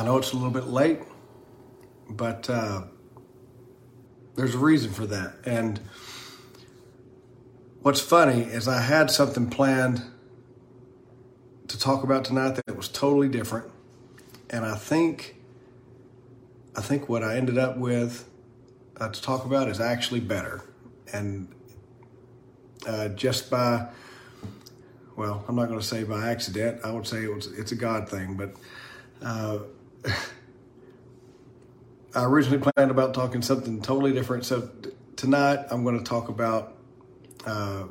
I know it's a little bit late, but uh, there's a reason for that. And what's funny is I had something planned to talk about tonight that was totally different, and I think I think what I ended up with uh, to talk about is actually better, and uh, just by well, I'm not going to say by accident. I would say it was it's a God thing, but uh, I originally planned about talking something totally different. So t- tonight I'm going to talk about uh,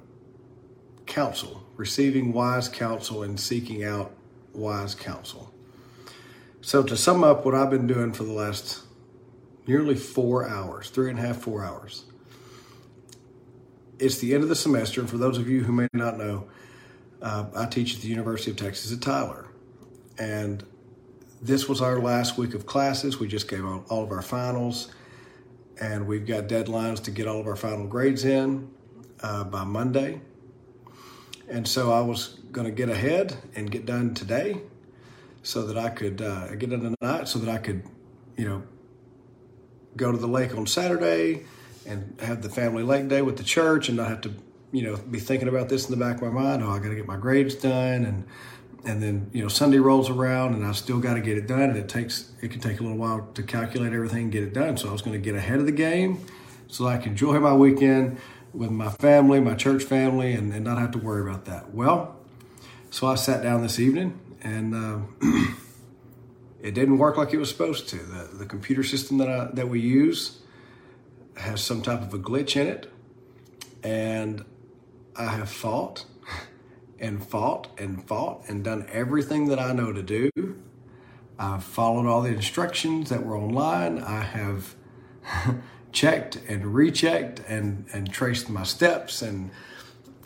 counsel, receiving wise counsel, and seeking out wise counsel. So to sum up what I've been doing for the last nearly four hours, three and a half, four hours. It's the end of the semester, and for those of you who may not know, uh, I teach at the University of Texas at Tyler, and this was our last week of classes. We just gave all, all of our finals, and we've got deadlines to get all of our final grades in uh, by Monday. And so I was going to get ahead and get done today so that I could uh, get it done tonight so that I could, you know, go to the lake on Saturday and have the family lake day with the church and not have to, you know, be thinking about this in the back of my mind. Oh, I got to get my grades done and and then you know Sunday rolls around and I still got to get it done and it takes it can take a little while to calculate everything and get it done. So I was going to get ahead of the game so I can enjoy my weekend with my family, my church family, and, and not have to worry about that. Well, so I sat down this evening and uh, it didn't work like it was supposed to. The, the computer system that I, that we use has some type of a glitch in it, and I have fought and fought and fought and done everything that I know to do. I've followed all the instructions that were online. I have checked and rechecked and, and traced my steps and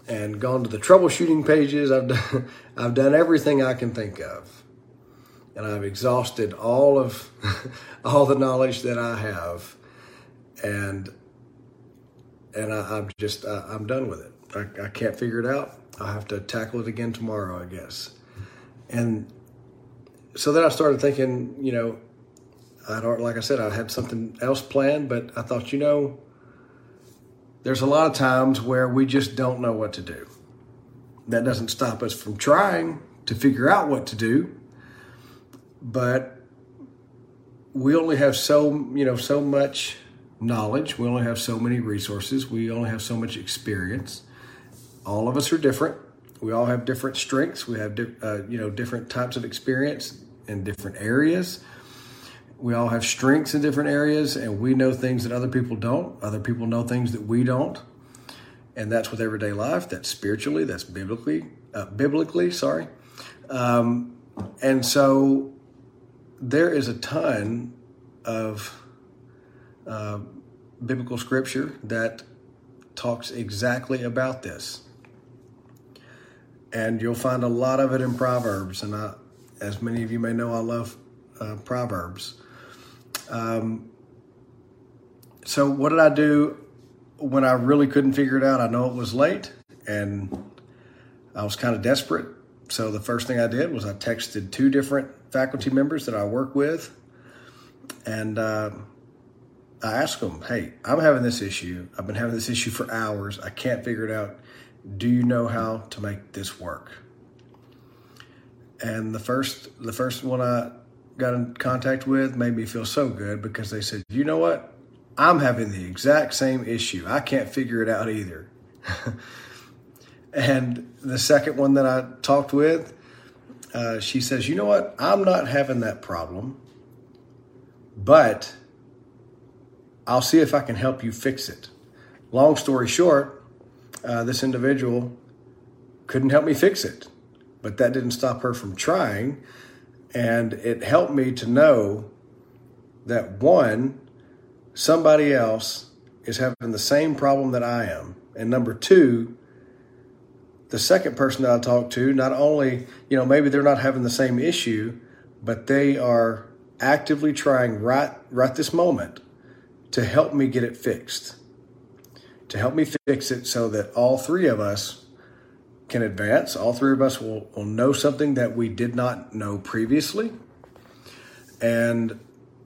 and gone to the troubleshooting pages. I've done, I've done everything I can think of. And I've exhausted all of all the knowledge that I have. And and I, am just I, I'm done with it. I, I can't figure it out. I'll have to tackle it again tomorrow, I guess. And so then I started thinking, you know, I don't, like I said, I had something else planned, but I thought, you know, there's a lot of times where we just don't know what to do. That doesn't stop us from trying to figure out what to do, but we only have so, you know, so much knowledge. We only have so many resources. We only have so much experience all of us are different. We all have different strengths. We have, uh, you know, different types of experience in different areas. We all have strengths in different areas, and we know things that other people don't. Other people know things that we don't, and that's with everyday life. That's spiritually. That's biblically. Uh, biblically, sorry. Um, and so there is a ton of uh, biblical scripture that talks exactly about this and you'll find a lot of it in Proverbs. And I, as many of you may know, I love uh, Proverbs. Um, so, what did I do when I really couldn't figure it out? I know it was late and I was kind of desperate. So, the first thing I did was I texted two different faculty members that I work with. And uh, I asked them, hey, I'm having this issue. I've been having this issue for hours. I can't figure it out do you know how to make this work? And the first the first one I got in contact with made me feel so good because they said, you know what? I'm having the exact same issue. I can't figure it out either. and the second one that I talked with, uh, she says, you know what? I'm not having that problem, but I'll see if I can help you fix it. Long story short, uh, this individual couldn't help me fix it. But that didn't stop her from trying. And it helped me to know that one, somebody else is having the same problem that I am. And number two, the second person that I talked to, not only, you know, maybe they're not having the same issue, but they are actively trying right right this moment to help me get it fixed to help me fix it so that all three of us can advance. All three of us will, will know something that we did not know previously. And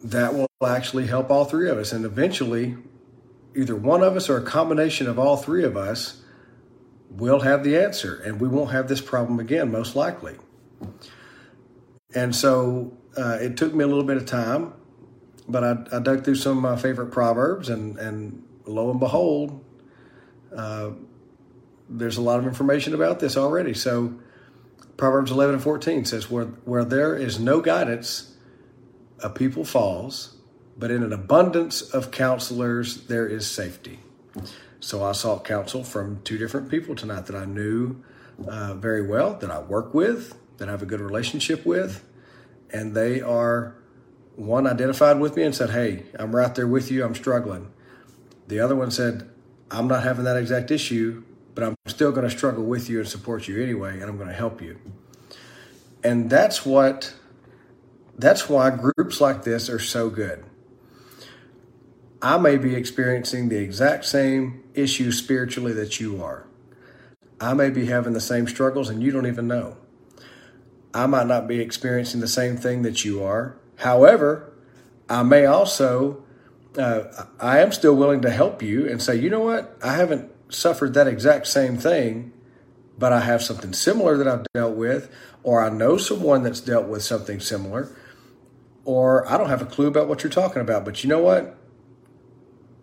that will actually help all three of us. And eventually, either one of us or a combination of all three of us will have the answer, and we won't have this problem again, most likely. And so uh, it took me a little bit of time, but I, I, dug through some of my favorite proverbs, and, and lo and behold, uh, there's a lot of information about this already. So Proverbs 11 and 14 says, where, where there is no guidance, a people falls, but in an abundance of counselors, there is safety. So I sought counsel from two different people tonight that I knew uh, very well, that I work with, that I have a good relationship with, and they are one identified with me and said, Hey, I'm right there with you, I'm struggling. The other one said, I'm not having that exact issue, but I'm still going to struggle with you and support you anyway, and I'm going to help you. And that's what that's why groups like this are so good. I may be experiencing the exact same issue spiritually that you are. I may be having the same struggles and you don't even know. I might not be experiencing the same thing that you are. However, I may also, uh, I am still willing to help you and say, you know what? I haven't suffered that exact same thing, but I have something similar that I've dealt with, or I know someone that's dealt with something similar, or I don't have a clue about what you're talking about. But you know what?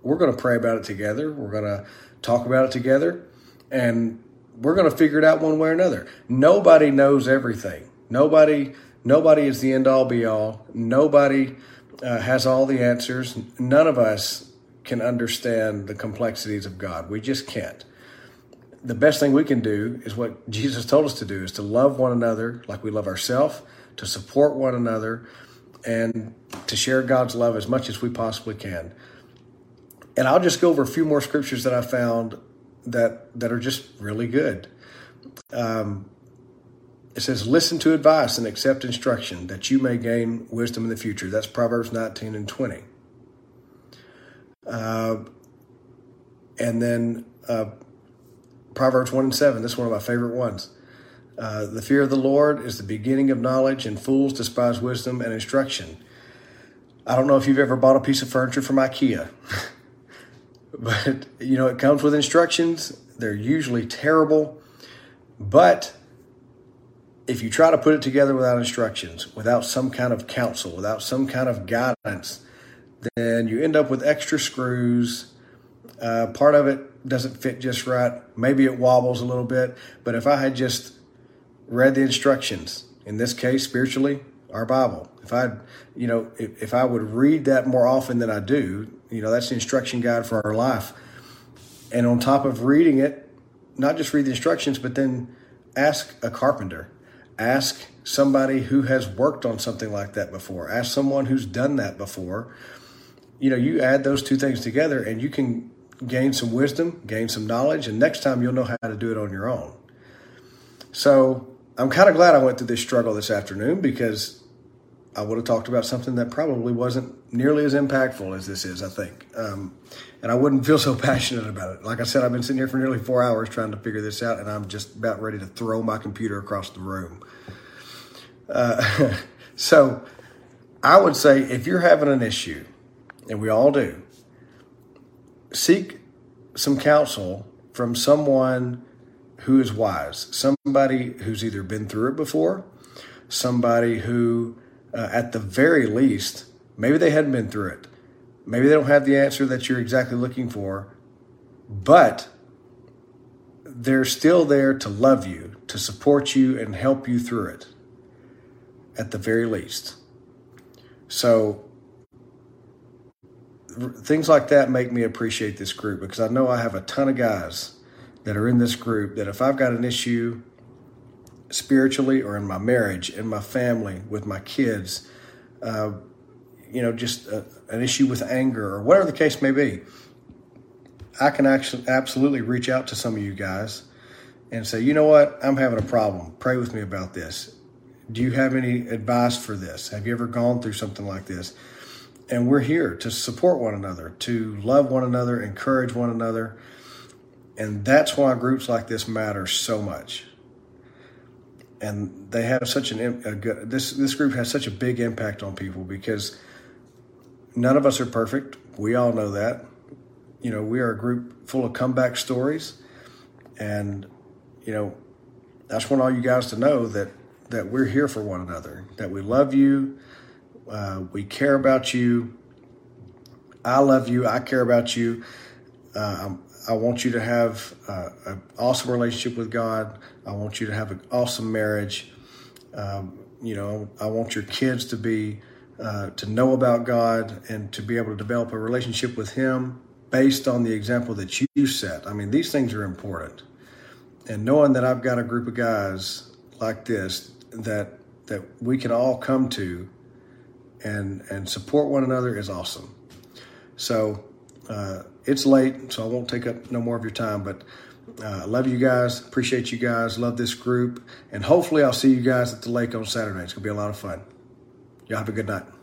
we're going to pray about it together. We're going to talk about it together, and we're going to figure it out one way or another. Nobody knows everything. Nobody, nobody is the end all be all. Nobody uh, has all the answers. None of us can understand the complexities of God. We just can't. The best thing we can do is what Jesus told us to do: is to love one another like we love ourselves, to support one another, and to share God's love as much as we possibly can. And I'll just go over a few more scriptures that I found that that are just really good. Um, it says, "Listen to advice and accept instruction, that you may gain wisdom in the future." That's Proverbs nineteen and twenty. Uh, and then uh, Proverbs one and seven. This is one of my favorite ones. Uh, the fear of the Lord is the beginning of knowledge, and fools despise wisdom and instruction. I don't know if you've ever bought a piece of furniture from IKEA. But, you know, it comes with instructions. They're usually terrible. But if you try to put it together without instructions, without some kind of counsel, without some kind of guidance, then you end up with extra screws. Uh, part of it doesn't fit just right. Maybe it wobbles a little bit. But if I had just read the instructions, in this case, spiritually, our Bible, if I, you know, if, if I would read that more often than I do, you know, that's the instruction guide for our life. And on top of reading it, not just read the instructions, but then ask a carpenter, ask somebody who has worked on something like that before, ask someone who's done that before. You know, you add those two things together and you can gain some wisdom, gain some knowledge, and next time you'll know how to do it on your own. So I'm kind of glad I went through this struggle this afternoon because I would have talked about something that probably wasn't nearly as impactful as this is, I think. Um, and I wouldn't feel so passionate about it. Like I said, I've been sitting here for nearly four hours trying to figure this out, and I'm just about ready to throw my computer across the room. Uh, so I would say if you're having an issue, and we all do, seek some counsel from someone who is wise, somebody who's either been through it before, somebody who uh, at the very least, maybe they hadn't been through it. Maybe they don't have the answer that you're exactly looking for, but they're still there to love you, to support you, and help you through it at the very least. So, things like that make me appreciate this group because I know I have a ton of guys that are in this group that if I've got an issue spiritually or in my marriage, in my family, with my kids, uh, you know, just a, an issue with anger or whatever the case may be, I can actually absolutely reach out to some of you guys and say, you know what, I'm having a problem. Pray with me about this. Do you have any advice for this? Have you ever gone through something like this? And we're here to support one another, to love one another, encourage one another. And that's why groups like this matter so much and they have such an a good, this this group has such a big impact on people because none of us are perfect. We all know that. You know, we are a group full of comeback stories, and you know, I just want all you guys to know that that we're here for one another, that we love you, uh, we care about you. I love you. I care about you. Uh, I want you to have uh, an awesome relationship with God. I want you to have an awesome marriage. Um, you know, I want your kids to be uh, to know about God and to be able to develop a relationship with Him based on the example that you set. I mean, these things are important, and knowing that I've got a group of guys like this that that we can all come to and and support one another is awesome. So uh, it's late, so I won't take up no more of your time. But uh, I love you guys, appreciate you guys, love this group, and hopefully I'll see you guys at the lake on Saturday. It's gonna be a lot of fun. Y'all have a good night.